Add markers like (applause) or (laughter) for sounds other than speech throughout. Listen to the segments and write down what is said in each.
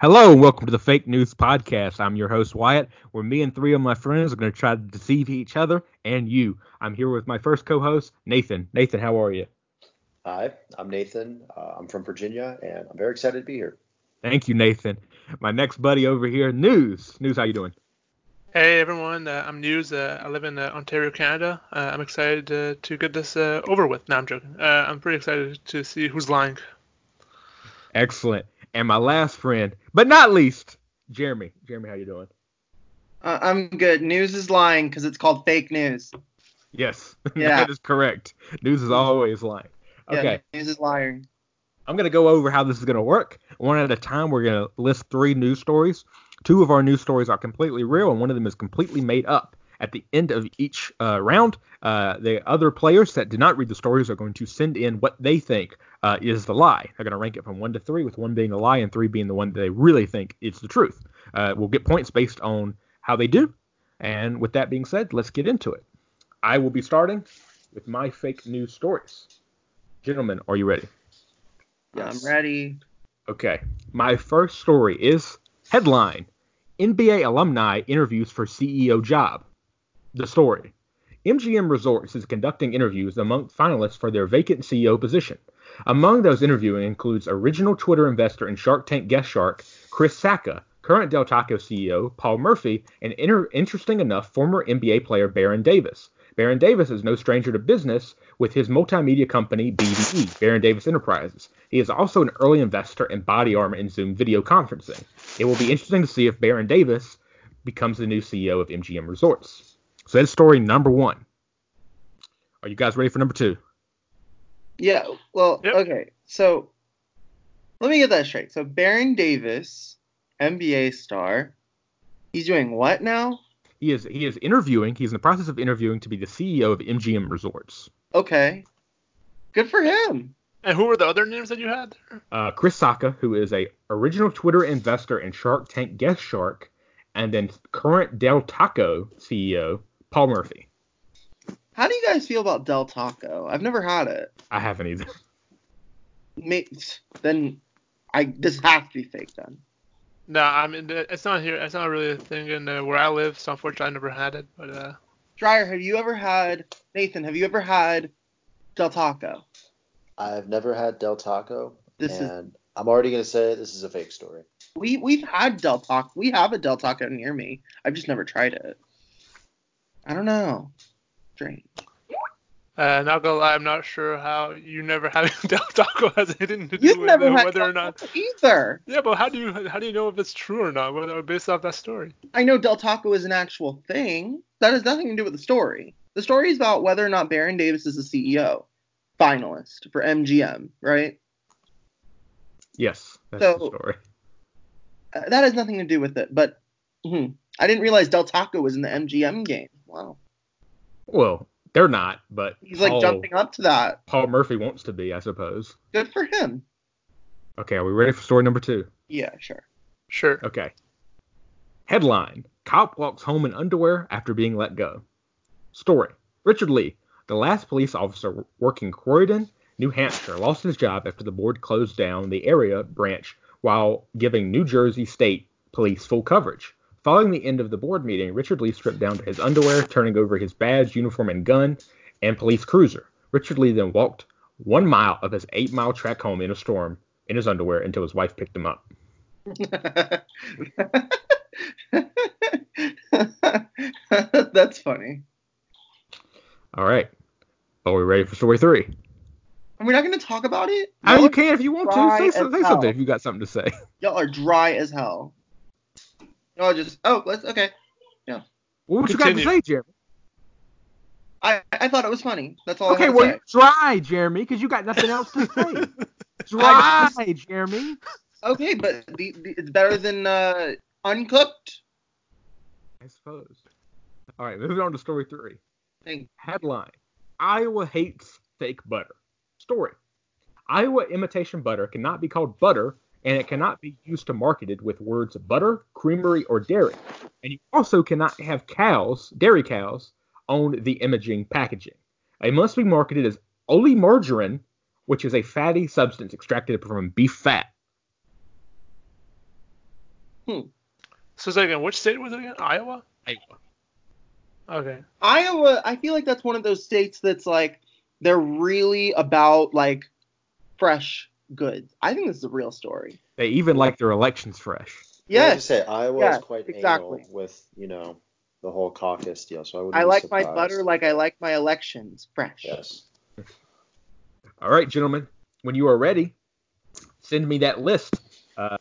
Hello and welcome to the Fake Newz Podcast. I'm your host Wyatt, where me and three of my friends are going to try to deceive each other and you. I'm here with my first co-host Nathan. Nathan, how are you? Hi, I'm Nathan. Uh, I'm from Virginia, and I'm very excited to be here. Thank you, Nathan. My next buddy over here, Newz. Newz, how you doing? Hey everyone, uh, I'm News. Uh, I live in uh, Ontario, Canada. Uh, I'm excited uh, to get this uh, over with. No, I'm joking. I'm pretty excited to see who's lying. Excellent. And my last friend, but not least, Jeremy. Jeremy, how you doing? Uh, I'm good. Newz is lying because it's called fake news. Yes, (laughs) yeah. that is correct. Newz is always lying. Okay. Yeah, news is lying. I'm going to go over how this is going to work. One at a time, we're going to list three news stories. Two of our news stories are completely real, and one of them is completely made up. At the end of each uh, round, uh, the other players that did not read the stories are going to send in what they think uh, is the lie. They're going to rank it from one to three, with one being the lie and three being the one that they really think is the truth. Uh, we'll get points based on how they do. And with that being said, let's get into it. I will be starting with my fake news stories. Gentlemen, are you ready? Yes. I'm ready. Okay. My first story is headline NBA alumni interviews for CEO job. The story MGM Resorts is conducting interviews among finalists for their vacant CEO position. Among those interviewing includes original Twitter investor and Shark Tank guest shark Chris Sacca, current Del Taco CEO Paul Murphy, and inter- interesting enough former NBA player Baron Davis. Baron Davis is no stranger to business with his multimedia company BDE, Baron Davis Enterprises. He is also an early investor in Body Armor and Zoom video conferencing. It will be interesting to see if Baron Davis becomes the new CEO of MGM Resorts. So that's story number one. Are you guys ready for number two? Yeah. Well, yep. okay. So let me get that straight. So Baron Davis, NBA star, he's doing what now? He is he is interviewing. He's in the process of interviewing to be the CEO of MGM Resorts. Okay. Good for him. And who were the other names that you had? Uh, Chris Sacca, who is a original Twitter investor and Shark Tank guest shark, and then current Del Taco CEO Paul Murphy. How do you guys feel about Del Taco? I've never had it. I haven't either. Mate, then I this has to be fake then. No, I mean it's not here. It's not really a thing in uh, where I live. So unfortunately, I never had it. But uh. Dryer, have you ever had Nathan? Have you ever had Del Taco? I've never had Del Taco, this and is, I'm already gonna say this is a fake story. We we've had Del Taco. We have a Del Taco near me. I've just never tried it. I don't know. Strange. Uh, not gonna lie, I'm not sure how you never had (laughs) Del Taco has anything to do You've with never had whether Del or not either. Yeah, but how do you how do you know if it's true or not, whether based off that story? I know Del Taco is an actual thing. That has nothing to do with the story. The story is about whether or not Baron Davis is the CEO, finalist for MGM, right? Yes, that's so, the story. Uh, that has nothing to do with it, but hmm, I didn't realize Del Taco was in the MGM game. Wow. Well, they're not, but he's Paul, like jumping up to that. Paul Murphy wants to be, I suppose. Good for him. Okay, are we ready for story number two? Yeah, sure. Sure. Okay. Headline: Cop walks home in underwear after being let go. Story: Richard Lee, the last police officer working Croydon, New Hampshire, lost his job after the board closed down the area branch while giving New Jersey State Police full coverage. Following the end of the board meeting, Richard Lee stripped down to his underwear, turning over his badge, uniform, and gun and police cruiser. Richard Lee then walked one mile of his eight mile trek home in a storm in his underwear until his wife picked him up. (laughs) That's funny. All right. Are we ready for story three? Are we not going to talk about it? Oh, you can if you want to. Say, say something if you got something to say. Y'all are dry as hell. No, just oh, let's okay. Yeah. Well, what Continue. you got to say, Jeremy? I I thought it was funny. That's all. Okay, well, try, Jeremy, because you got nothing else to (laughs) say. Try, Jeremy. Okay, but the, the, it's better than uh, uncooked. I suppose. All right, moving on to story three. Thanks. Headline: Iowa hates fake butter. Story: Iowa imitation butter cannot be called butter and it cannot be used to market it with words butter, creamery, or dairy. And you also cannot have cows, dairy cows, on the imaging packaging. It must be marketed as oleomargarine, which is a fatty substance extracted from beef fat. Hmm. So it's again, which state was it again? Iowa. Iowa. Okay. Iowa, I feel like that's one of those states that's like they're really about like fresh goods. I think this is a real story. They even like their elections fresh. Yeah. say Iowa yes, is quite exactly. anal with you know the whole caucus deal. So I would. I like my butter like I like my elections fresh. Yes. All right, gentlemen, when you are ready, send me that list. Uh,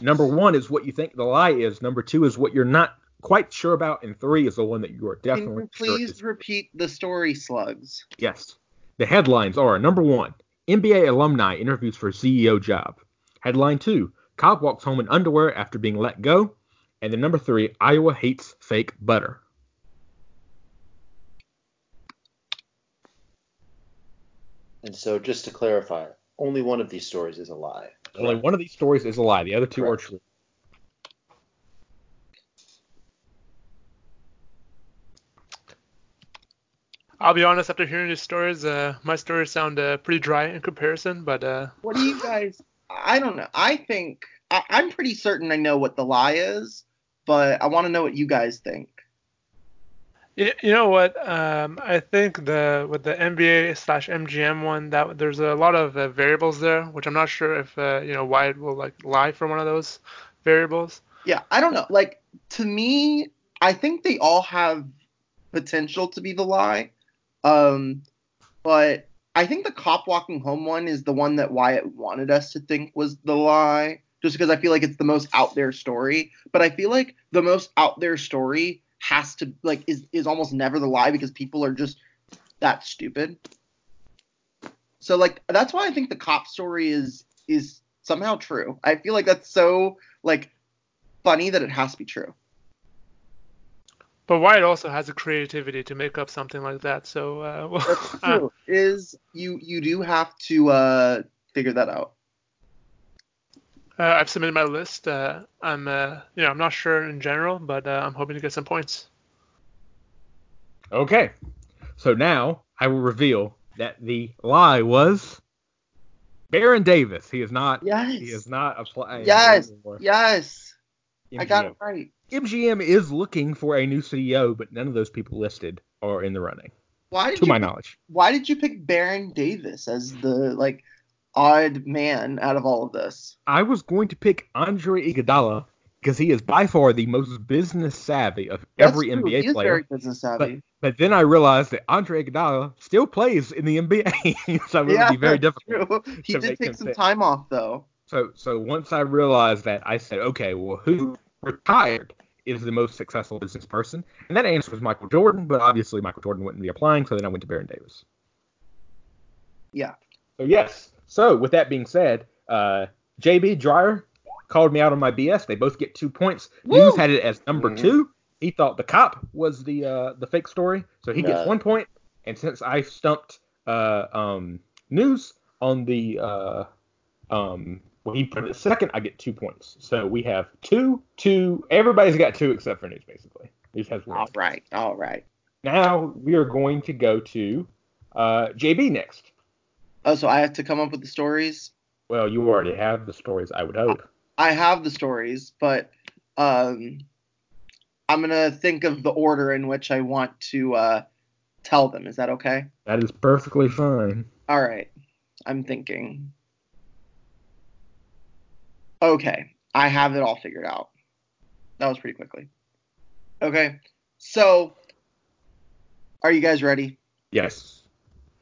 number one is what you think the lie is. Number two is what you're not quite sure about, and three is the one that you are definitely. Can you please sure repeat the story slugs? Yes. The headlines are number one, NBA alumni interviews for CEO job. Headline two, Cobb walks home in underwear after being let go. And then number three, Iowa hates fake butter. And so, just to clarify, only one of these stories is a lie. Only one of these stories is a lie. The other two Correct. are true. I'll be honest. After hearing these stories, uh, my stories sound uh, pretty dry in comparison. But uh... what do you guys? I don't know. I think I, I'm pretty certain I know what the lie is, but I want to know what you guys think. You, you know what? Um, I think the with the NBA slash MGM one that there's a lot of uh, variables there, which I'm not sure if uh, you know why it will like lie for one of those variables. Yeah, I don't know. Like to me, I think they all have potential to be the lie. Um, but I think the cop walking home one is the one that Wyatt wanted us to think was the lie, just because I feel like it's the most out there story. But I feel like the most out there story has to like is is almost never the lie because people are just that stupid. So like that's why I think the cop story is is somehow true. I feel like that's so like funny that it has to be true. But Wyatt also has the creativity to make up something like that. So uh, (laughs) well, that's true. Uh, is you you do have to uh, figure that out. Uh, I've submitted my list. Uh, I'm, uh, you know, I'm not sure in general, but uh, I'm hoping to get some points. Okay, so now I will reveal that the lie was Baron Davis. He is not. Yes. He is not applying. Yes. Yes. MGM. I got it right. MGM is looking for a new CEO, but none of those people listed are in the running. Why did to you, my knowledge. Why did you pick Baron Davis as the like odd man out of all of this? I was going to pick Andre Iguodala because he is by far the most business savvy of That's every true. NBA he is player. Very business savvy. But, but, then I realized that Andre Iguodala still plays in the NBA, (laughs) so it yeah, would be very difficult. True. He did take some fit. time off though. So so once I realized that, I said, okay, well, who retired is the most successful business person? And that answer was Michael Jordan, but obviously Michael Jordan wouldn't be applying, so then I went to Baron Davis. Yeah. So yes, so, with that being said, uh, JB Dreyer called me out on my BS. They both get two points. Woo! Newz had it as number mm-hmm. two. He thought the cop was the uh, the fake story, so he gets one point. And since I stumped uh, um, Newz on the uh, um, well, he put it second, I get two points. So we have two, two. Everybody's got two except for Newz, basically. Newz has one. All right, all right. Now we are going to go to uh, JB next. Oh, so I have to come up with the stories? Well, you already have the stories, I would hope. I have the stories, but um, I'm gonna think of the order in which I want to uh, tell them. Is that okay? That is perfectly fine. All right. I'm thinking. Okay, I have it all figured out. That was pretty quickly. Okay, so are you guys ready? Yes.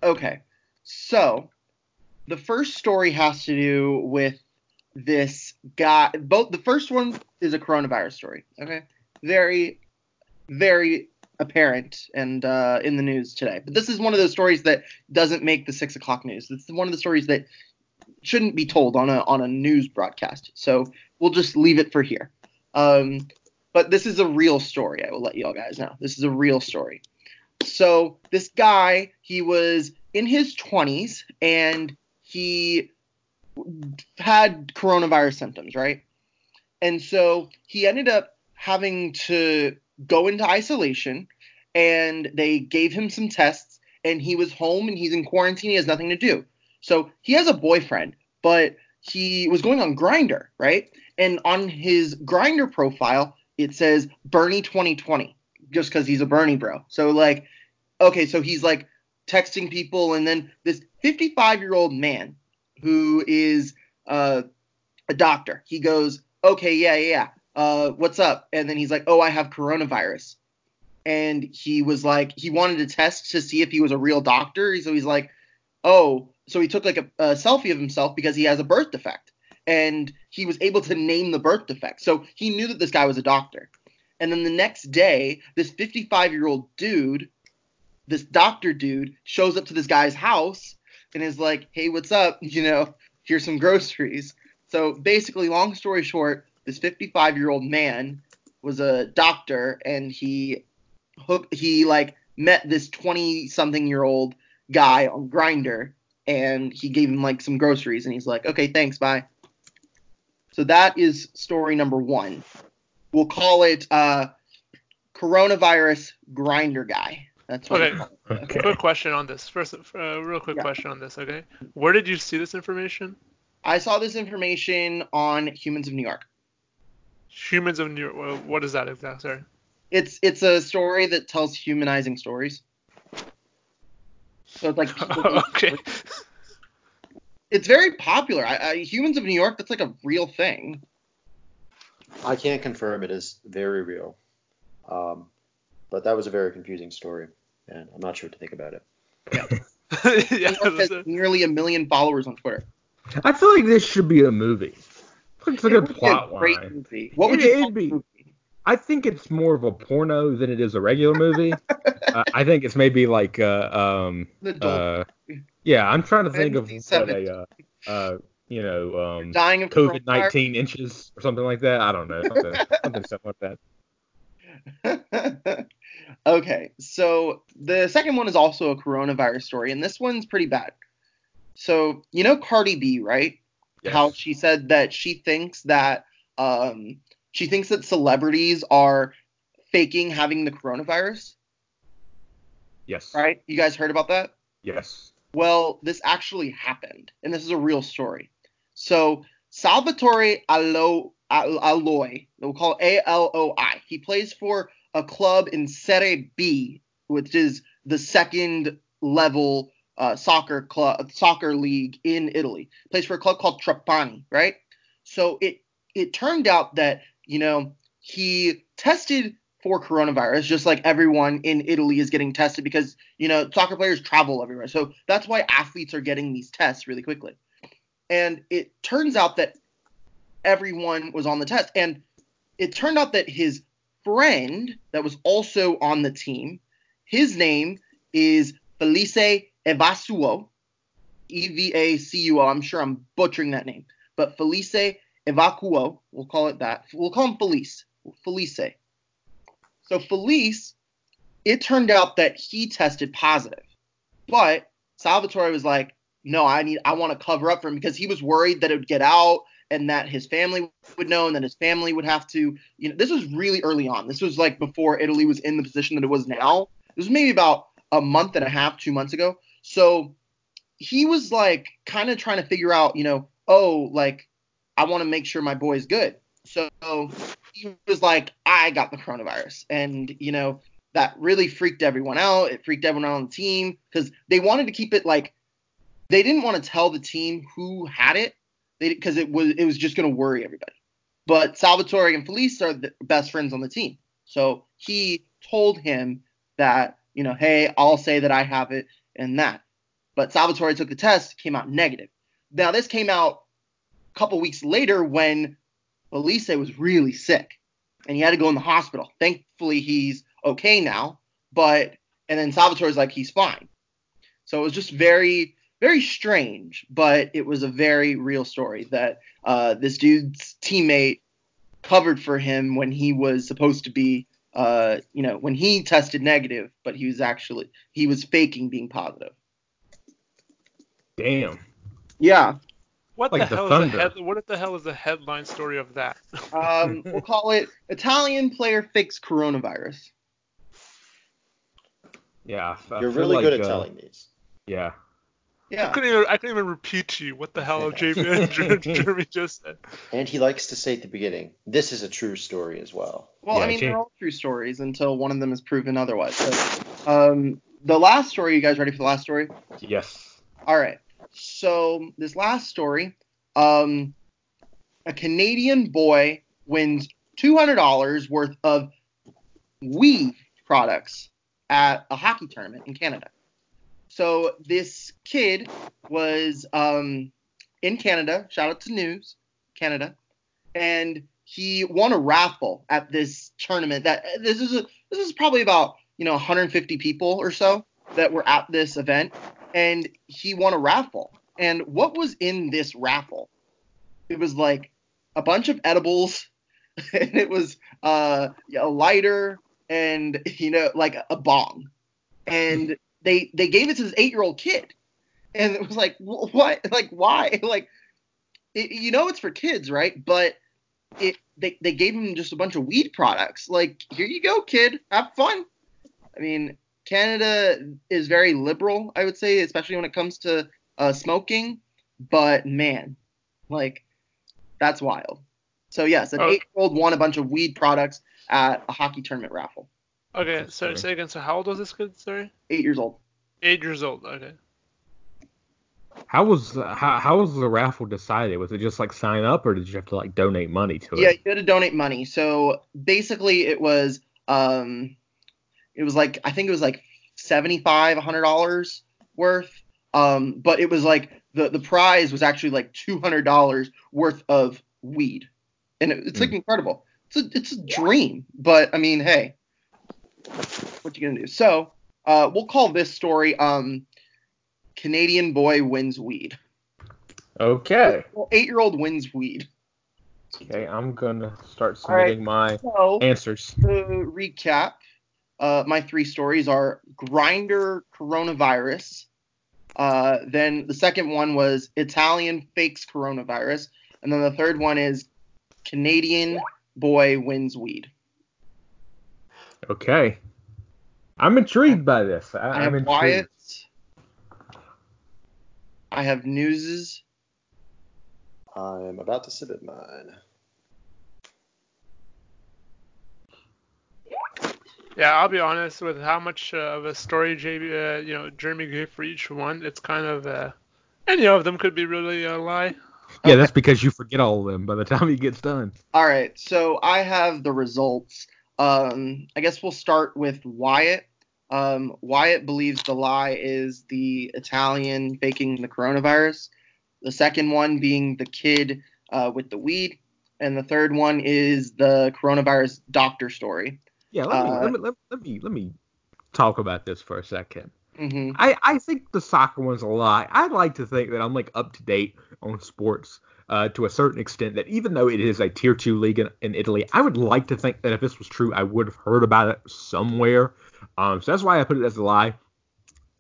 Okay, so the first story has to do with this guy. Both the first one is a coronavirus story. Okay, very, very apparent and uh, in the news today. But this is one of those stories that doesn't make the six o'clock news. It's one of the stories that shouldn't be told on a on a news broadcast. So we'll just leave it for here. Um, but this is a real story. I will let you all guys know. This is a real story. So this guy, he was in his 20s and he had coronavirus symptoms, right? And so he ended up having to go into isolation and they gave him some tests and he was home and he's in quarantine. He has nothing to do. So he has a boyfriend, but he was going on Grindr, right? and on his Grindr profile it says Bernie 2020 just because he's a Bernie bro. So like, okay, so he's like texting people, and then this 55 year old man who is uh, a doctor, he goes, okay, yeah, yeah, uh, what's up? And then he's like, oh, I have coronavirus. And he was like, he wanted to test to see if he was a real doctor. So he's like, oh, so he took like a, a selfie of himself because he has a birth defect. And he was able to name the birth defect. So he knew that this guy was a doctor. And then the next day, this 55 year old dude, this doctor dude, shows up to this guy's house and is like, hey, what's up? (laughs) You know, here's some groceries. So basically, long story short, this 55 year old man was a doctor and he hooked, he like met this 20 something year old guy on Grindr and he gave him like some groceries and he's like, okay, thanks, bye. So that is story number one. We'll call it uh, coronavirus Grindr guy. That's what okay. okay. Quick question on this. First, uh, real quick yeah. question on this. Okay, where did you see this information? I saw this information on Humans of New York. Humans of New York. What is that exactly? Sorry. It's it's a story that tells humanizing stories. So it's like (laughs) okay. It's very popular. I, I, Humans of New York. That's like a real thing. I can't confirm it is very real, um, but that was a very confusing story, and I'm not sure what to think about it. Yeah. (laughs) yeah has nearly a million followers on Twitter. I feel like this should be a movie. It's a good plot a line. Movie. What would it, you be? I think it's more of a porno than it is a regular movie. (laughs) uh, I think it's maybe like uh, um uh, yeah, I'm trying to think of what a uh, uh, you know um dying of COVID nineteen inches or something like that. I don't know something (laughs) something, something like that. (laughs) okay, so the second one is also a coronavirus story, and this one's pretty bad. So you know Cardi B, right? Yes. How she said that she thinks that um, she thinks that celebrities are faking having the coronavirus. Yes. Right? You guys heard about that? Yes. Well, this actually happened, and this is a real story. So Salvatore Alo, Aloi, we'll call A L O I. He plays for a club in Serie B, which is the second level uh, soccer club, soccer league in Italy. Plays for a club called Trapani, right? So it it turned out that you know he tested for coronavirus, just like everyone in Italy is getting tested because you know soccer players travel everywhere. So that's why athletes are getting these tests really quickly. And it turns out that everyone was on the test, and it turned out that his friend that was also on the team, his name is Felice Evacuo, E V A C U O. I'm sure I'm butchering that name, but Felice Evacuo, we'll call it that. We'll call him Felice. Felice. So Felice, it turned out that he tested positive, but Salvatore was like, no, I need, I want to cover up for him because he was worried that it would get out and that his family would know and that his family would have to, you know, this was really early on. This was like before Italy was in the position that it was now. This was maybe about a month and a half, two months ago. So he was like kind of trying to figure out, you know, oh, like I want to make sure my boy is good. So he was like, I got the coronavirus. And, you know, that really freaked everyone out. It freaked everyone out on the team because they wanted to keep it like they didn't want to tell the team who had it because it was it was just going to worry everybody. But Salvatore and Felice are the best friends on the team. So he told him that, you know, hey, I'll say that I have it and that. But Salvatore took the test, came out negative. Now this came out a couple weeks later when Felice was really sick and he had to go in the hospital. Thankfully he's okay now, but and then Salvatore's like he's fine. So it was just very very strange, but it was a very real story that uh, this dude's teammate covered for him when he was supposed to be uh, you know, when he tested negative, but he was actually he was faking being positive. Damn. Yeah. What like the, the hell thunder. is the head, what the hell is the headline story of that? (laughs) um, we'll call it Italian player fakes coronavirus. Yeah. I You're really like, good at uh, telling these. Yeah. I Yeah. couldn't even I couldn't even repeat to you what the hell (laughs) (laughs) Jeremy, Jeremy just said. And he likes to say at the beginning, this is a true story as well. Well, I mean, Jay- they're all true stories until one of them is proven otherwise. So, um, the last story, you guys ready for the last story? Yes. All right. So this last story, um, a Canadian boy wins two hundred dollars worth of weed products at a hockey tournament in Canada. So this kid was um, in Canada. Shout out to Newz Canada, and he won a raffle at this tournament. That this is a, this is probably about you know 150 people or so that were at this event, and he won a raffle. And what was in this raffle? It was like a bunch of edibles, (laughs) and it was uh, a lighter, and you know like a bong, and they they gave it to this eight year old kid, and it was like wh- what? (laughs) Like why? (laughs) Like it, you know it's for kids right? But it they, they gave him just a bunch of weed products. Like here you go kid. Have fun. I mean canada is very liberal i would say especially when it comes to uh, smoking but man like that's wild so yes an Oh. eight year old won a bunch of weed products at a hockey tournament raffle Okay, so funny. say again. So how old was this kid? Sorry. eight years old Eight years old. Okay. How was how, how was the raffle decided? Was it just like sign up, or did you have to like donate money to it? Yeah, you had to donate money. So basically, it was um, it was like I think it was like seventy five, hundred dollars worth. Um, but it was like the the prize was actually like two hundred dollars worth of weed, and it, it's like incredible. It's a it's a dream. But I mean, hey, what you gonna do? So uh, we'll call this story um, Canadian boy wins weed. Okay. Well, eight year old wins weed. Okay, I'm gonna start All right. submitting my So. answers. to recap, uh, my three stories are Grindr coronavirus. Uh, then the second one was Italian fakes coronavirus, and then the third one is Canadian boy wins weed. Okay. I'm intrigued by this. I, I I'm have intrigued. Wyatt's. I have Newz's. I'm about to submit mine. Yeah, I'll be honest with how much uh, of a story JB, uh, you know, Jeremy gave for each one. It's kind of, uh, any of them could be really a lie. Yeah, Okay. that's because you forget all of them by the time he gets done. All right, so I have the results. Um, I guess we'll start with Wyatt. Um, Wyatt believes the lie is the Italian faking the coronavirus. The second one being the kid uh, with the weed, and the third one is the coronavirus doctor story. Yeah, let me Uh, let me let, let me let me talk about this for a second. hmm I, I think the soccer one's a lie. I'd like to think that I'm like up to date on sports uh, to a certain extent. That even though it is a tier two league in, in Italy, I would like to think that if this was true, I would have heard about it somewhere. Um, so that's why I put it as a lie. I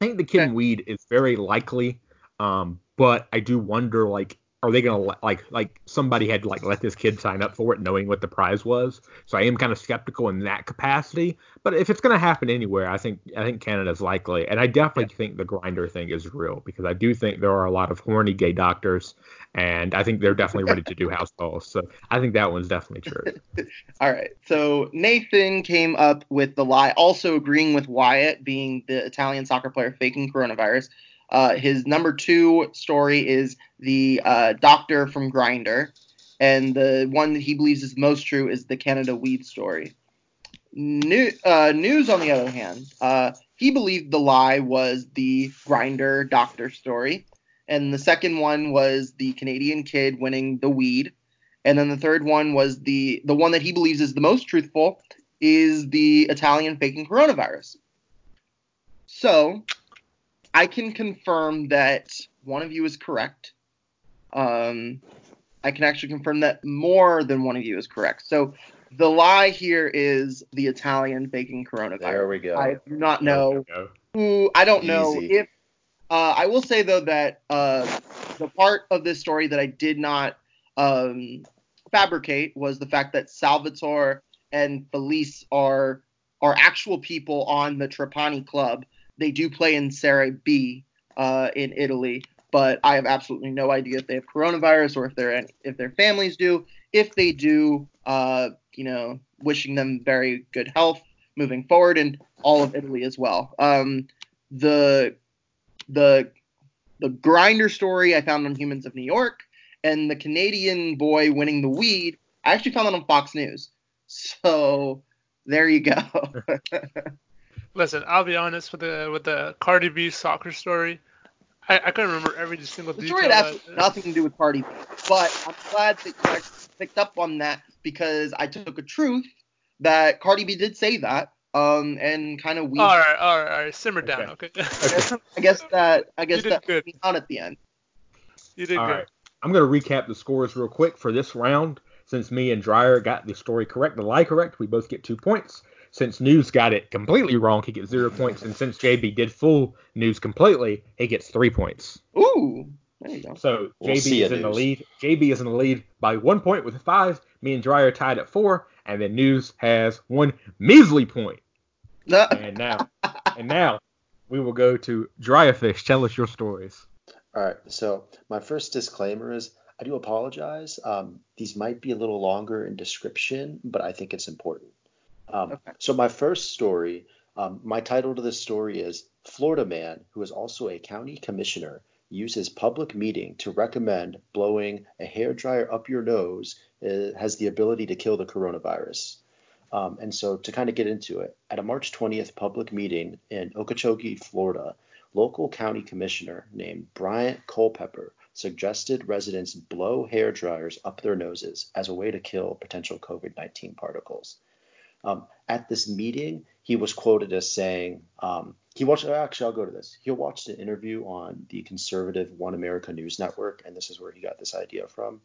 think the kid Okay. weed is very likely, um, but I do wonder like. Are they gonna like like somebody had like let this kid sign up for it, knowing what the prize was? So I am kind of skeptical in that capacity. But if it's gonna happen anywhere, I think I think Canada's likely, and I definitely think the Grindr thing is real because I do think there are a lot of horny gay doctors, and I think they're definitely ready to do house (laughs) calls. So I think that one's definitely true. (laughs) All right, so Nathan came up with the lie, also agreeing with Wyatt being the Italian soccer player faking coronavirus. Uh, his number two story is the uh, doctor from Grindr, and the one that he believes is most true is the Canada weed story. New, uh, news, on the other hand, uh, he believed the lie was the Grindr doctor story, and the second one was the Canadian kid winning the weed, and then the third one was the the one that he believes is the most truthful is the Italian faking coronavirus. So, I can confirm that one of you is correct. Um, I can actually confirm that more than one of you is correct. So, the lie here is the Italian faking coronavirus. There we go. I do not know who I don't know if uh, I will say though that uh, the part of this story that I did not um, fabricate was the fact that Salvatore and Felice are are actual people on the Trapani club. They do play in Serie B, uh, in Italy, but I have absolutely no idea if they have coronavirus or if their if their families do. If they do, uh, you know, wishing them very good health moving forward, and all of Italy as well. Um, the the the Grindr story I found on Humans of New York, and the Canadian boy winning the weed. I actually found that on Fox News. So there you go. (laughs) (laughs) Listen, I'll be honest with the with the Cardi B soccer story. I, I couldn't remember every single the detail. story had that- absolutely nothing to do with Cardi B, but I'm glad that you picked up on that because I took a truth that Cardi B did say that, um, and kind of we. all right, all right, all right. Simmer down, okay? (laughs) I guess, I guess that I guess did that good. put me out at the end. you did All good. right. I'm going to recap the scores real quick for this round. Since me and Dreyer got the story correct, the lie correct, we both get two points. Since Newz got it completely wrong, he gets zero points. And since JB did full news completely, he gets three points. Ooh, there you go. So We'll JB is ya, in the lead. JB is in the lead by one point with five. Me and Dreyer tied at four, and then Newz has one measly point. (laughs) And now, and now, we will go to Dryerfish. Tell us your stories. All right. So my first disclaimer is I do apologize. Um, these might be a little longer in description, but I think it's important. Um, Okay. So my first story, um, my title to this story is Florida man who is also a county commissioner uses public meeting to recommend blowing a hairdryer up your nose uh, has the ability to kill the coronavirus. Um, and so to kind of get into it, at a March 20th public meeting in Okeechobee, Florida, local county commissioner named Bryant Culpepper suggested residents blow hair dryers up their noses as a way to kill potential COVID 19 particles. Um, at this meeting, he was quoted as saying, um, he watched, actually, I'll go to this. He watched an interview on the conservative One America News Network, and this is where he got this idea from.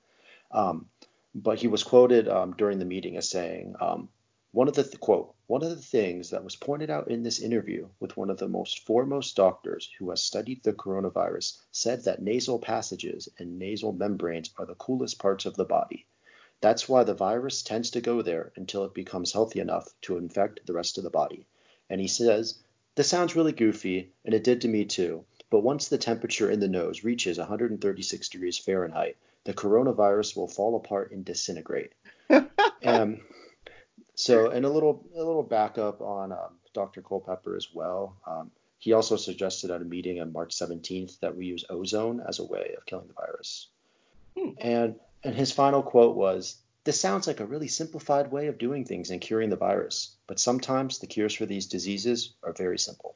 Um, but he was quoted um, during the meeting as saying, um, one of the th- quote, one of the things that was pointed out in this interview with one of the most foremost doctors who has studied the coronavirus said that nasal passages and nasal membranes are the coolest parts of the body. That's why the virus tends to go there until it becomes healthy enough to infect the rest of the body. And he says, This sounds really goofy, and it did to me too, but once the temperature in the nose reaches 136 degrees Fahrenheit, the coronavirus will fall apart and disintegrate. (laughs) um, so, and a little a little backup on um, Dr. Culpepper as well. Um, he also suggested at a meeting on March 17th that we use ozone as a way of killing the virus. Hmm. And and his final quote was, "This sounds like a really simplified way of doing things and curing the virus, but sometimes the cures for these diseases are very simple."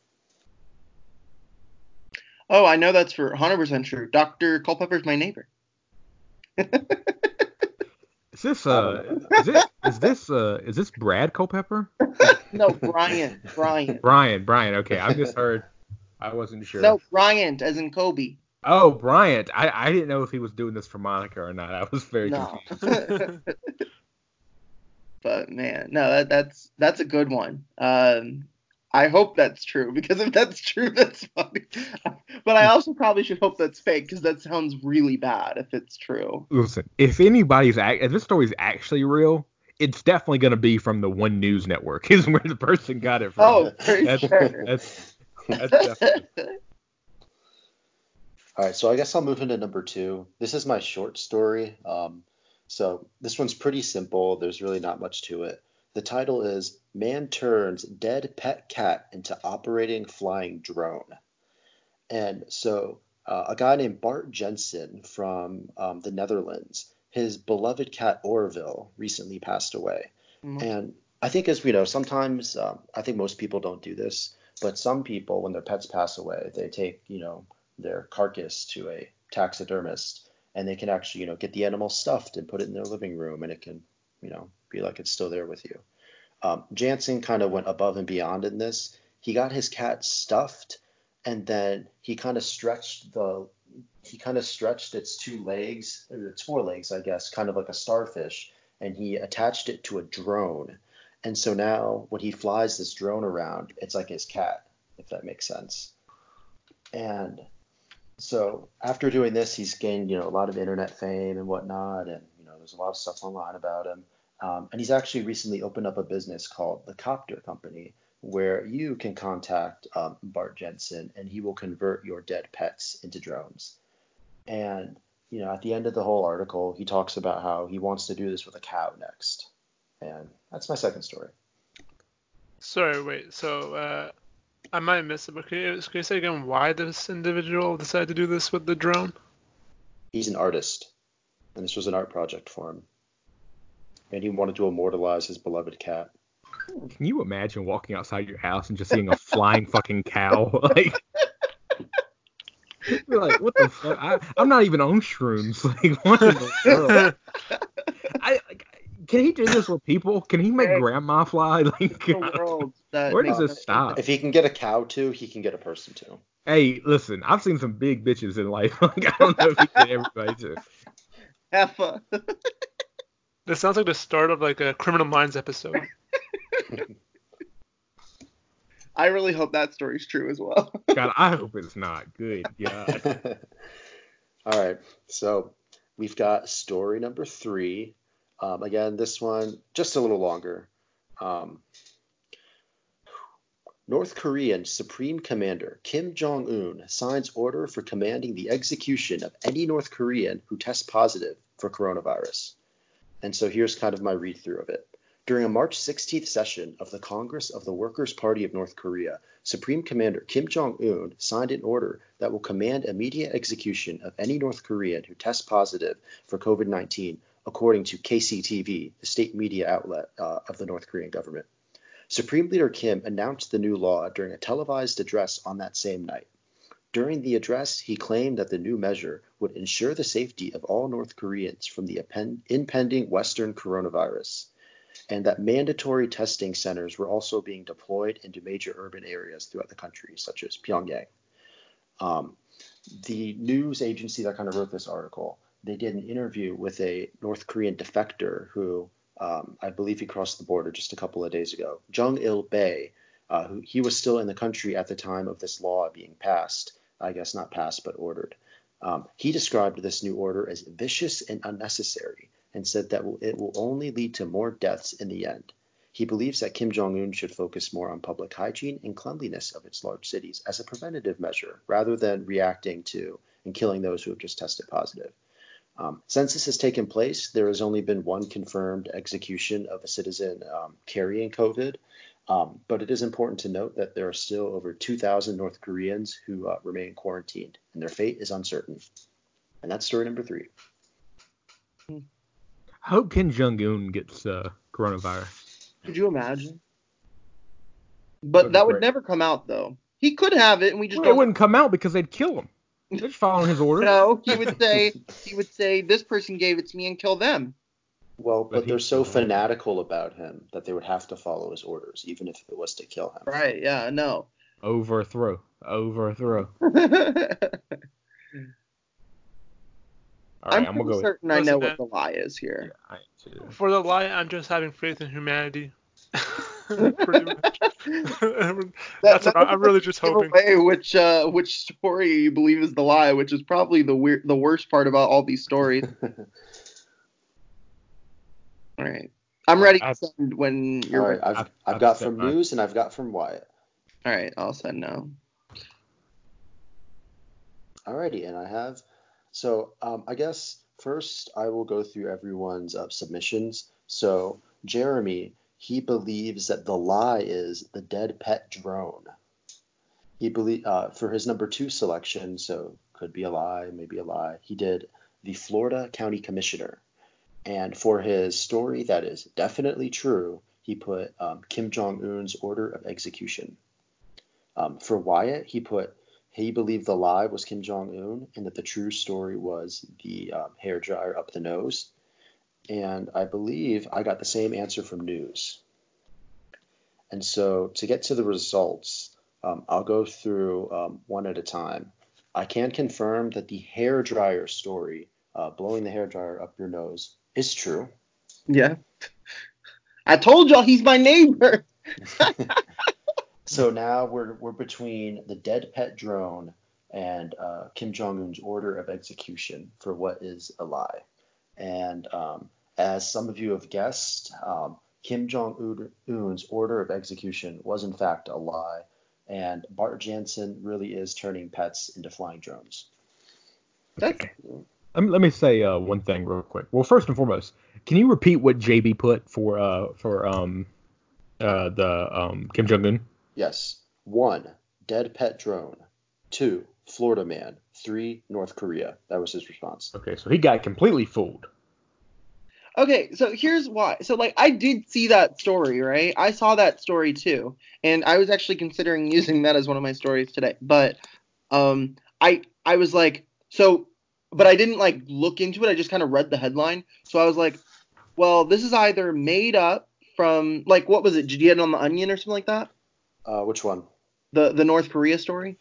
Oh, I know that's for 100% true. Dr. Culpepper's my neighbor. (laughs) Is this uh is it is this uh is this Brad Culpepper? (laughs) No, Brian. Brian. Brian, Brian. Okay, I just heard. I wasn't sure. No, Bryant, as in Kobe. Oh, Bryant. I I didn't know if he was doing this for Monica or not. I was very No. confused. (laughs) (laughs) but man, no, that, that's that's a good one. Um, I hope that's true because if that's true, (laughs) that's funny. but I also probably should hope that's fake because that sounds really bad if it's true. Listen, if anybody's act, if this story's actually real, it's definitely gonna be from the One News Network. Is where the person got it from. Oh, for that's, sure. that's that's definitely. All right, so I guess I'll move into number two. This is my short story. Um, so this one's pretty simple. There's really not much to it. The title is Man Turns Dead Pet Cat into Operating Flying Drone. And so uh, a guy named Bart Jansen from um, the Netherlands, his beloved cat Orville recently passed away. Mm. And I think, as we know, sometimes um, I think most people don't do this, but some people, when their pets pass away, they take, you know, their carcass to a taxidermist and they can actually, you know, get the animal stuffed and put it in their living room and it can, you know, be like it's still there with you. Um, Jansen kind of went above and beyond in this. He got his cat stuffed and then he kind of stretched the he kind of stretched its two legs, or its four legs, I guess, kind of like a starfish, and he attached it to a drone. And so now when he flies this drone around, it's like his cat, if that makes sense. And so after doing this, he's gained, you know, a lot of internet fame and whatnot, and you know, there's a lot of stuff online about him. Um, and he's actually recently opened up a business called the Copter Company, where you can contact um, Bart Jansen and he will convert your dead pets into drones. And you know, at the end of the whole article, he talks about how he wants to do this with a cow next. And that's my second story. Sorry, wait. So uh, I might have missed it, but can you, can you say again why this individual decided to do this with the drone? He's an artist, and this was an art project for him. And he wanted to immortalize his beloved cat. Can you imagine walking outside your house and just seeing a flying fucking cow? (laughs) Like, you're like, what the fuck? I, I'm not even on shrooms. (laughs) Like, what in the world? (laughs) I, like, can he do this with people? Can he make Hey. grandma fly? (laughs) Like, world where does makes this stop? If he can get a cow too, he can get a person too. Hey, listen, I've seen some big bitches in life. (laughs) Like, I don't know if he can get everybody too. Heffa. (laughs) This sounds like the start of like a Criminal Minds episode. I really hope that story's true as well. God, I hope it's not. Good God. All right, so we've got story number three. Um, again, this one just a little longer. Um, North Korean Supreme Commander Kim Jong Un signs order for commanding the execution of any North Korean who tests positive for coronavirus. And so here's kind of my read through of it. During a March 16th session of the Congress of the Workers' Party of North Korea, Supreme Commander Kim Jong un signed an order that will command immediate execution of any North Korean who tests positive for COVID 19, according to KCTV, the state media outlet uh, of the North Korean government. Supreme Leader Kim announced the new law during a televised address on that same night. During the address, he claimed that the new measure would ensure the safety of all North Koreans from the impend- impending Western coronavirus and that mandatory testing centers were also being deployed into major urban areas throughout the country, such as Pyongyang. Um, the news agency that kind of wrote this article, they did an interview with a North Korean defector who um, I believe he crossed the border just a couple of days ago. Jung Il Bae, uh, who he was still in the country at the time of this law being passed. I guess not passed, but ordered. Um, he described this new order as vicious and unnecessary and said that it will only lead to more deaths in the end. He believes that Kim Jong un should focus more on public hygiene and cleanliness of its large cities as a preventative measure rather than reacting to and killing those who have just tested positive. Um, since this has taken place, there has only been one confirmed execution of a citizen um, carrying COVID. Um, but it is important to note that there are still over 2,000 North Koreans who uh, remain quarantined, and their fate is uncertain. And that's story number three. I hope Kim Jong Un gets uh, coronavirus. Could you imagine? But That'd that would great. never come out though. He could have it, and we just Well, it don't wouldn't come out because they'd kill him. They're just following his orders. No, He would say he would say this person gave it to me and kill them. Well, But but, he- they're so fanatical about him that they would have to follow his orders, even if it was to kill him. Right? Yeah. No. Overthrow. Overthrow. (laughs) All right, I'm I'm, gonna go. With, certain I know man. what the lie is here. I. For the lie, I'm just having faith in humanity. (laughs) (laughs) Pretty much. (laughs) That's what I, I'm really just hoping. away which uh, which story you believe is the lie, which is probably the weird, the worst part about all these stories. (laughs) all right, I'm ready I've- send when you're All ready. I've, I've- I've, I've got set from mine. news and I've got from Wyatt. All right, I'll send now. Alrighty, and I have. So um, I guess first I will go through everyone's uh, submissions. So Jeremy, he believes that the lie is the dead pet drone. He believe uh, for his number two selection, so could be a lie, maybe a lie. He did the Florida County Commissioner, and for his story that is definitely true, he put um, Kim Jong Un's order of execution. Um, for Wyatt, he put he believed the lie was Kim Jong Un and that the true story was the um, hair dryer up the nose. And I believe I got the same answer from news. And so to get to the results, um, I'll go through um, one at a time. I can confirm that the hair dryer story, uh, blowing the hair dryer up your nose, is true. Yeah, (laughs) I told y'all he's my neighbor. (laughs) so now we're we're between the dead pet drone and uh, Kim Jong Un's order of execution for what is a lie. And um, as some of you have guessed, um, Kim Jong Un's order of execution was in fact a lie, and Bart Jansen really is turning pets into flying drones. Okay. Let me, let me say uh, one thing real quick. Well, first and foremost, can you repeat what JB put for uh for um uh the um Kim Jong Un? Yes. One, dead pet drone. Two, Florida man. Three, North Korea. That was his response. Okay, so he got completely fooled. Okay, so here's why. So like I did see that story, right? I saw that story too, and I was actually considering (laughs) using that as one of my stories today. But um, I I was like, so, but I didn't like look into it. I just kind of read the headline. So I was like, well, this is either made up from like what was it? Did you get it on the Onion or something like that? Uh, which one? The the North Korea story.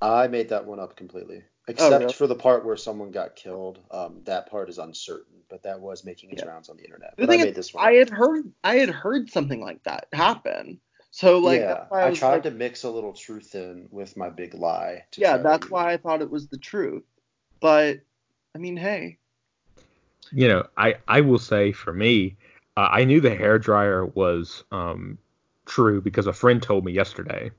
I made that one up completely, except really? for the part where someone got killed. Um, that part is uncertain, but that was making its Yeah. rounds on the internet. The But I thing is, this one. I had heard I had heard something like that happen. So like yeah, that's why I, tried like, to mix a little truth in with my big lie. To yeah, that's use- why I thought it was the truth. But I mean, hey, you know, I I will say for me, uh, I knew the hair dryer was um true because a friend told me yesterday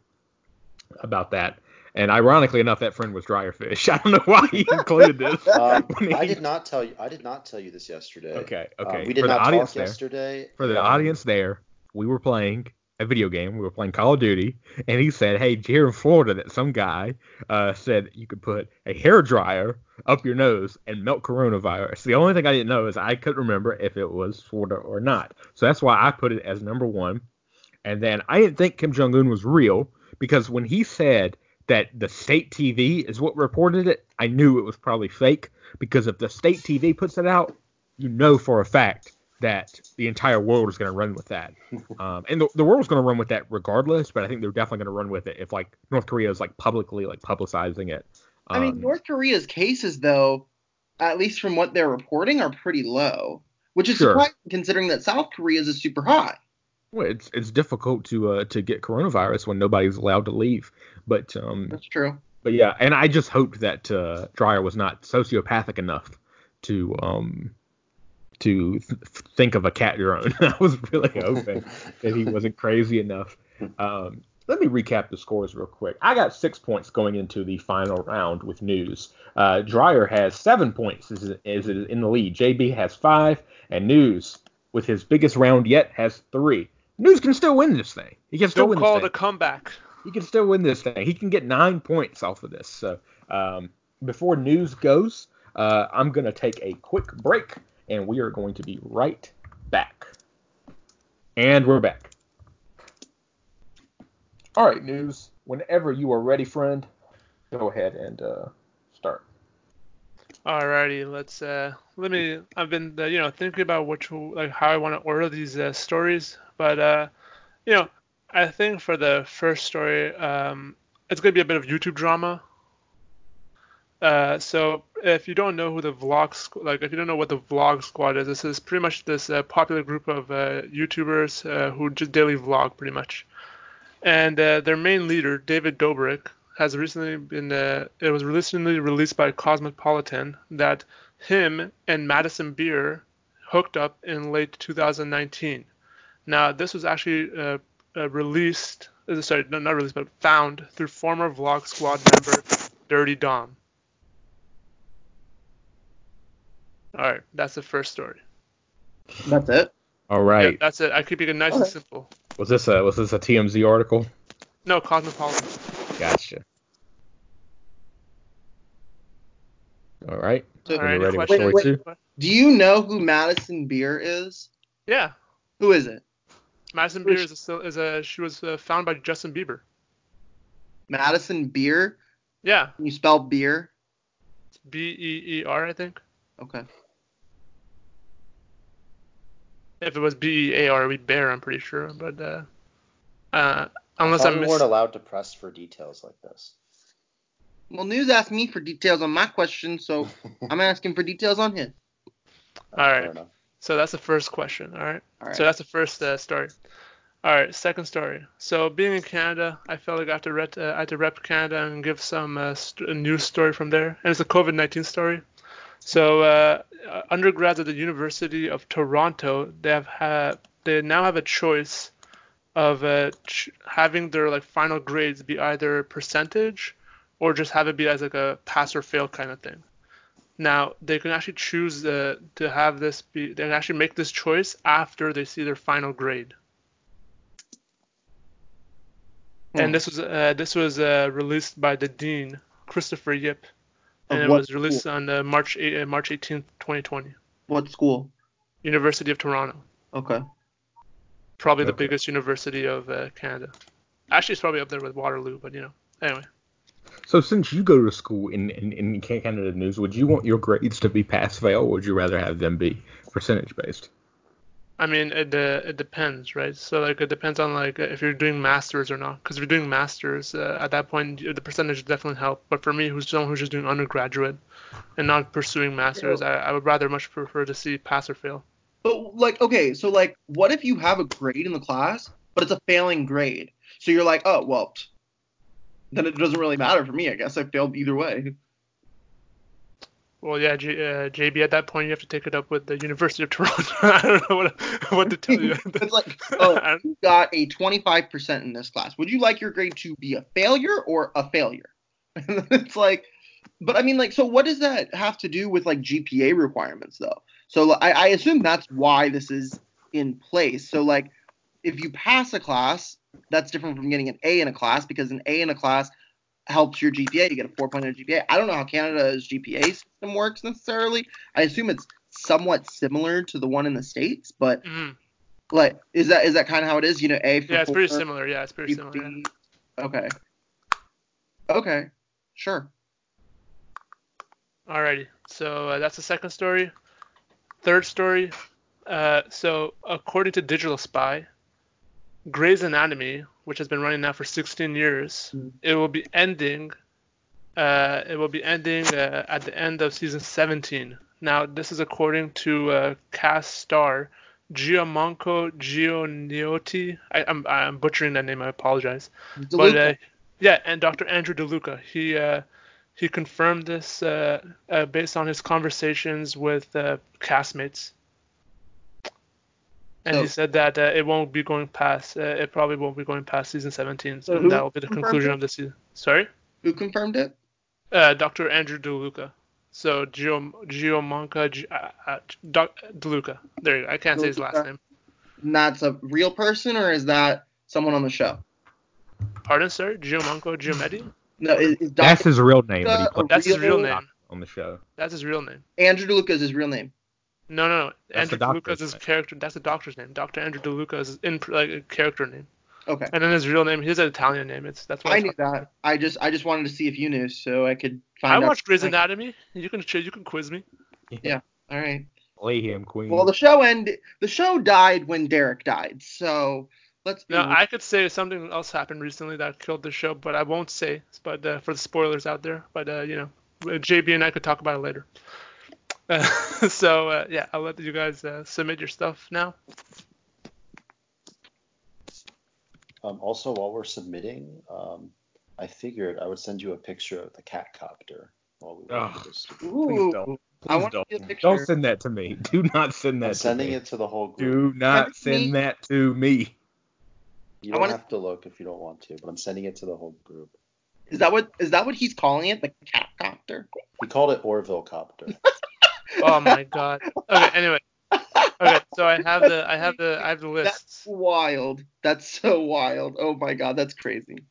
about that. And ironically enough, that friend was dryer fish. (laughs) I don't know why he included this. Um, (laughs) (laughs) when I did not tell you. I did not tell you this yesterday. Okay, Um, okay. we did For the not audience talk there- yesterday. For the and- audience there, we were playing a video game. We were playing Call of Duty, and he said, "Hey, here in Florida, that some guy uh, said you could put a hair dryer up your nose and melt coronavirus." The only thing I didn't know is I couldn't remember if it was Florida or not. So that's why I put it as number one. And then I didn't think Kim Jong Un was real because when he said that the state TV is what reported it, I knew it was probably fake because if the state TV puts it out, you know for a fact that the entire world is going to run with that. (laughs) Um, and the, the world's going to run with that regardless, but I think they're definitely going to run with it if like North Korea is like publicly like publicizing it. I mean, Um, North Korea's cases though, at least from what they're reporting, are pretty low, which is Sure. surprising considering that South Korea's is super high. Well, it's it's difficult to uh to get coronavirus when nobody's allowed to leave. But um That's true. but yeah, and I just hoped that uh, Dreyer was not sociopathic enough to um to th- think of a cat drone. (laughs) I was really hoping that he wasn't crazy enough. Um, let me recap the scores real quick. I got six points going into the final round with Newz. Uh, Dreyer has seven points, is, is in the lead. JB has five, and Newz, with his biggest round yet, has three. Newz can still win this thing. He can still Don't win call this it thing a comeback. he can still win this thing. He can get nine points off of this. So um, before Newz goes, uh, I'm gonna take a quick break, and we are going to be right back. And we're back. All right, Newz. Whenever you are ready, friend, go ahead and uh. Alrighty, let's uh let me I've been uh, you know thinking about which like how I want to order these uh, stories, but uh you know I think for the first story um it's gonna be a bit of YouTube drama. Uh, so if you don't know who the vlog like if you don't know what the vlog squad is, this is pretty much this uh, popular group of uh, YouTubers uh, who just daily vlog pretty much. And uh, their main leader, David Dobrik, has recently been uh, it was recently released by Cosmopolitan that him and Madison Beer hooked up in late 2019. Now this was actually uh, uh, released, uh, sorry, no, not released, but found through former Vlog Squad member Durte Dom. All right, that's the first story. That's it. All right. Yeah, that's it. I keep it nice and simple. Was this a was this a TMZ article? No, Cosmopolitan. Gotcha. All right. So- When you're Alright, ready with question? story two. Do you know who Madison Beer is? Yeah, Who is it? Madison Beer is a, is a she was uh, found by Justin Bieber. Madison Beer? Yeah, Can you spell beer? B E E R I think. Okay. If it was B E A R, we'd bear. I'm pretty sure, but uh, uh, unless I I thought we miss. weren't allowed to press for details like this. Well, Newz asked me for details on my question, so (laughs) I'm asking for details on his. All right. So that's the first question. All right. All right. So that's the first uh, story. All right, second story. So being in Canada, I felt like I had to, rep, uh, I had to rep Canada and give some uh, st- a news story from there, and it's a COVID-19 story. So uh, uh, undergrads at the University of Toronto, they have had they now have a choice of uh, ch- having their like final grades be either percentage or just have it be as like a pass or fail kind of thing. Now they can actually choose uh, to have this be. They can actually make this choice after they see their final grade. Hmm. And this was uh, this was uh, released by the dean Christopher Yip, and it was released on uh, March 8, uh, March 18th, 2020. What school? University of Toronto, Okay. Probably the biggest university of uh, Canada. Actually, it's probably up there with Waterloo, but you know. Anyway, So since you go to school in, in, in Canada Newz, would you want your grades to be pass fail, or would you rather have them be percentage based? I mean, it uh, it depends, right? So like it depends on like if you're doing masters or not. Because if you're doing masters, uh, at that point the percentage definitely help. But for me, who's someone who's just doing undergraduate and not pursuing masters, I, I would rather much prefer to see pass or fail. But like, okay, so like, what if you have a grade in the class, but it's a failing grade? So you're like, oh well, then it doesn't really matter for me. I guess I failed either way. Well, yeah, J, uh, JB, at that point you have to take it up with the University of Toronto. (laughs) I don't know what what to tell you. (laughs) it's like, oh, (laughs) you got a 25% in this class. Would you like your grade to be a failure or a failure? And it's like, but I mean, like, so what does that have to do with like GPA requirements though? So I, I assume that's why this is in place. So like, if you pass a class, that's different from getting an A in a class because an A in a class helps your GPA. You get a 4.0 GPA. I don't know how Canada's GPA system works necessarily. I assume it's somewhat similar to the one in the states, but Mhm. like, is that is that kind of how it is? You know, A for Yeah, it's pretty similar. Yeah, it's pretty B, similar. yeah. Okay. Okay. Sure. Alrighty, so uh, that's the second story. Third story. Uh, so according to Digital Spy, Grey's Anatomy, which has been running now for 16 years, Mhm. it will be ending. Uh, it will be ending uh, at the end of season 17. Now, this is according to uh, cast star Giamanco Gioniotti. I, I'm, I'm butchering that name. I apologize. But DeLuca. uh, yeah, and Dr. Andrew DeLuca, he uh, he confirmed this uh, uh, based on his conversations with uh, castmates, and he said that uh, it won't be going past. Uh, it probably won't be going past season 17. So So that will be the conclusion it? of the season. Sorry, Who confirmed it? uh, Dr. Andrew DeLuca. So Gio Giomanca G- Doc, DeLuca. There you go. I can't say his last name. And that's a real person, or is that someone on the show? Pardon, sir. Giomanco Giometti. No, is, is That's his real name, but he played That's his real real- name. on the show. That's his real name. Andrew DeLuca is his real name. No, no, no. That's Andrew DeLuca is his name. character. That's the doctor's name. Doctor Andrew DeLuca is his in like a character name, Okay. and then his real name. He has an Italian name. It's that's why I it's knew hard- that. I just I just wanted to see if you knew, so I could find I out. watch Grey's Anatomy. You can ch- you can quiz me. Yeah. All right. Play him, Queen. Well, the show ended. The show died when Derek died. So let's be. No, I could say something else happened recently that killed the show, but I won't say. But uh, for the spoilers out there, but uh, you know, JB and I could talk about it later. Uh, (laughs) so uh, yeah, I'll let you guys uh, submit your stuff now. Um, also, while we're submitting, um, I figured I would send you a picture of the cat copter while we wait Ugh. for this. To... Ooh, Please don't. Please don't. see a picture. Don't send that to me. (laughs) Do not send that I'm to sending me. it to the whole group. Do not Send send me. that to me. You I don't wanna- have to look if you don't want to, but I'm sending it to the whole group. Is that what is that what he's calling it? The cat copter? He called it Orville copter. (laughs) Oh my god. Okay. Anyway. Okay. So I have the I have the I have the list. That's wild. That's so wild. Oh my god, that's crazy.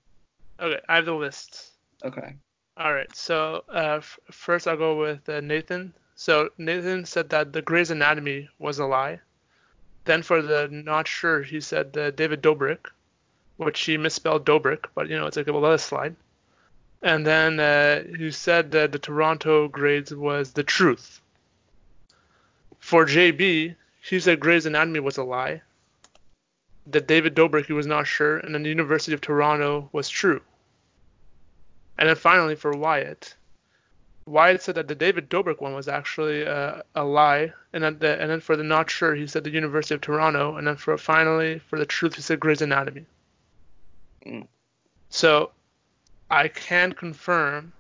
Okay. I have the list. Okay. All right. So uh, f- first, I'll go with uh, Nathan. So Nathan said that the Grey's Anatomy was a lie. Then for the not sure, he said uh, David Dobrik, which she misspelled Dobrik, but you know it's well let us slide. And then uh, he said that the Toronto grades was the truth. For JB, he said Grey's Anatomy was a lie. That David Dobrik he was not sure, and then the University of Toronto was true. And then finally for Wyatt, Wyatt said that the David Dobrik one was actually uh, a lie, and then the, and then for the not sure he said the University of Toronto, and then for finally for the truth he said Grey's Anatomy. Mm. So I can confirm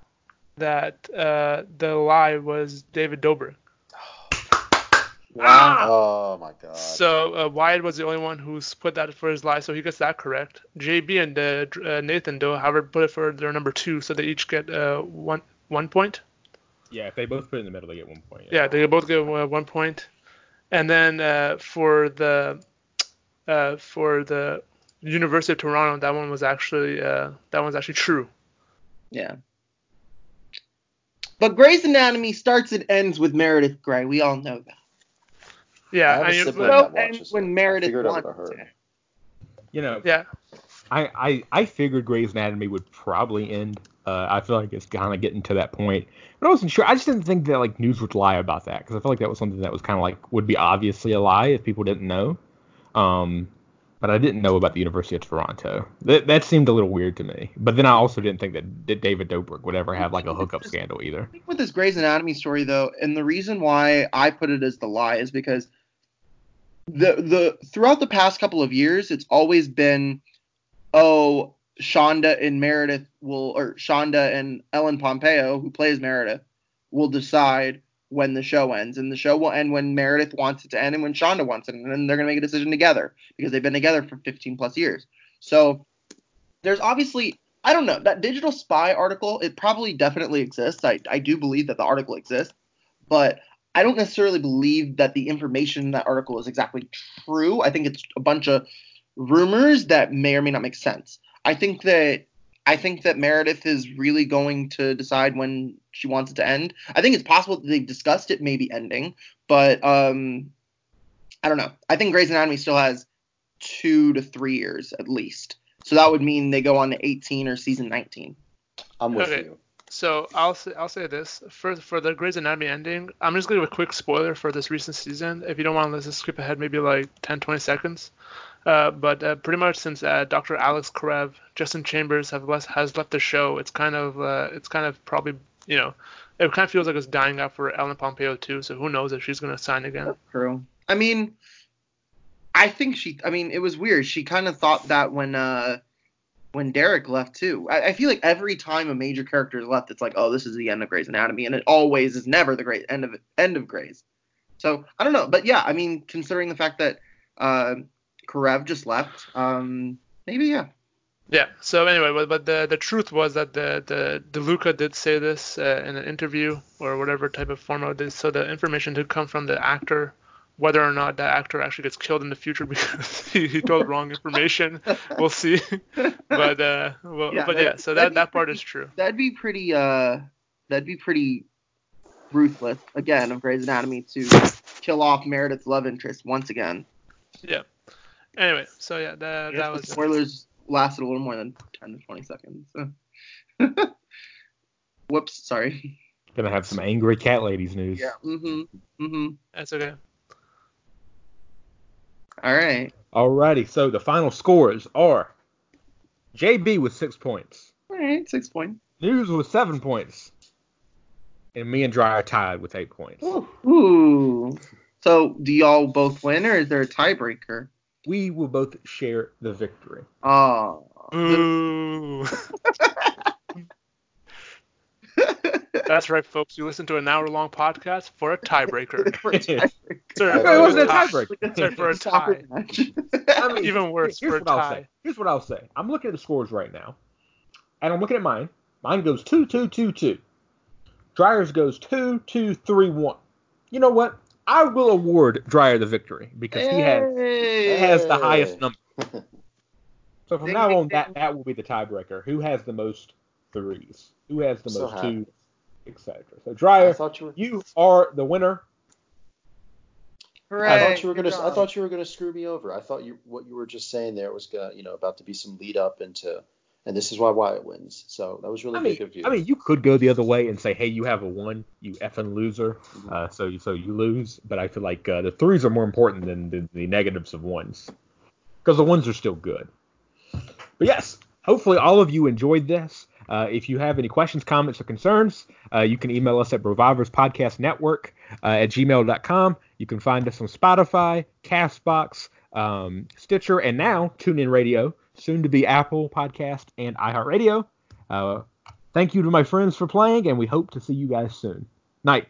that uh, the lie was David Dobrik. Ah! Oh my god. So uh, Wyatt was the only one who's put that for his lie, so he gets that correct. JB and uh, uh, Nathan, though, however, put it for their number two, so they each get uh, one one point. Yeah, if they both put it in the middle, they get one point. Yeah, they both get uh, one point. And then uh, for the uh, for the University of Toronto, that one was actually uh, that one's actually true. Yeah. But Grey's Anatomy starts and ends with Meredith Grey. We all know that. Yeah, I have a I mean, sibling So that ends when it. Meredith I wants would've to. You know, yeah, I, I, I figured Grey's Anatomy would probably end. Uh, I feel like it's kind of getting to that point, but I wasn't sure. I just didn't think that like Newz would lie about that because I felt like that was something that was kind of like would be obviously a lie if people didn't know. Um, but I didn't know about the University of Toronto. That that seemed a little weird to me. But then I also didn't think that, that David Dobrik would ever have like a hookup scandal either. I think with this Grey's Anatomy story though, and the reason why I put it as the lie is because the the throughout the past couple of years, it's always been, oh, Shonda and Meredith will, or Shonda and Ellen Pompeo, who plays Meredith, will decide when the show ends, and the show will end when Meredith wants it to end and when Shonda wants it, and then they're gonna make a decision together because they've been together for 15 plus years. So there's obviously I don't know that digital spy article. It probably definitely exists. I I do believe that the article exists, but I don't necessarily believe that the information in that article is exactly true. I think it's a bunch of rumors that may or may not make sense. I think that I think that Meredith is really going to decide when she wants it to end. I think it's possible that they've discussed it maybe ending, but um, I don't know. I think Grey's Anatomy still has two to three years at least. So that would mean they go on to 18 or season 19. I'm with Okay. you. So I'll say, I'll say this for for the Grey's Anatomy ending. I'm just gonna give a quick spoiler for this recent season. If you don't want to let's skip ahead, maybe like 10, 20 seconds. Uh, but uh, pretty much since uh, Dr. Alex Karev, Justin Chambers have less, has left the show, it's kind of uh, it's kind of probably you know it kind of feels like it's dying out for Ellen Pompeo too. So who knows if she's gonna sign again? True. I mean, I think she. I mean, it was weird. She kind of thought that when uh when Derek left too. I, I feel like every time a major character is left, it's like, oh, this is the end of Grey's Anatomy, and it always is never the great end of end of Grey's. So I don't know, but yeah, I mean, considering the fact that uh, Karev just left, um, maybe yeah. Yeah. So anyway, but, but the the truth was that the the DeLuca did say this uh, in an interview or whatever type of format. So the information did come from the actor. Whether or not that actor actually gets killed in the future (laughs) because he, he told wrong information, we'll see. (laughs) But uh, well, Yeah, but yeah, so that'd that part pretty- is true. That'd be pretty. Uh, that'd be pretty ruthless again of Grey's Anatomy to kill off Meredith's love interest once again. Yeah. Anyway, so yeah, that I guess that the was spoilers lasted a little more than 10 to 20 seconds. (laughs) Whoops, sorry. Gonna have some angry cat ladies Newz. Yeah. Mhm. Mhm. that's okay. All right. Alrighty, so the final scores are JB with six points, All right. Six points. Newz with seven points, and me and Dry are tied with eight points. Ooh. So, do y'all both win, or is there a tiebreaker? We will both share the victory. Oh. Ooh. (laughs) That's right, folks. You listen to an hour-long podcast for a tiebreaker. (laughs) For a tiebreaker. Sorry, It wasn't a tiebreaker. Sorry, for a (laughs) tie. (laughs) I mean, Even worse, Here's for a what I'll say. Here's what I'll say. I'm looking at the scores right now, and I'm looking at mine. Mine goes two, two, two, two. Dryer's goes two, two, three, one. You know what? I will award Dryer the victory because he has he has the highest number. (laughs) So from Ding, now ding, on, that ding. that will be the tiebreaker. Who has the most threes? Who has the So most happy. twos, etc. So I Dryer, you were. you are the winner. Hooray, I thought you were gonna. I thought you were gonna screw me over. I thought you what you were just saying there was gonna, you know, about to be some lead up into, and this is why Wyatt wins. So that was really I mean, big of you. I mean, you could go the other way and say, "Hey, you have a one, you effing loser." Mhm. Uh, so, so you lose. But I feel like uh, the threes are more important than the, the negatives of ones, because the ones are still good. But yes, hopefully all of you enjoyed this. Uh, if you have any questions, comments, or concerns, uh, you can email us at Revivers Podcast Network uh, at gmail.com. You can find us on Spotify, Castbox, um, Stitcher, and now TuneIn Radio, soon to be Apple Podcast and iHeartRadio. Uh, thank you to my friends for playing, and we hope to see you guys soon. Night.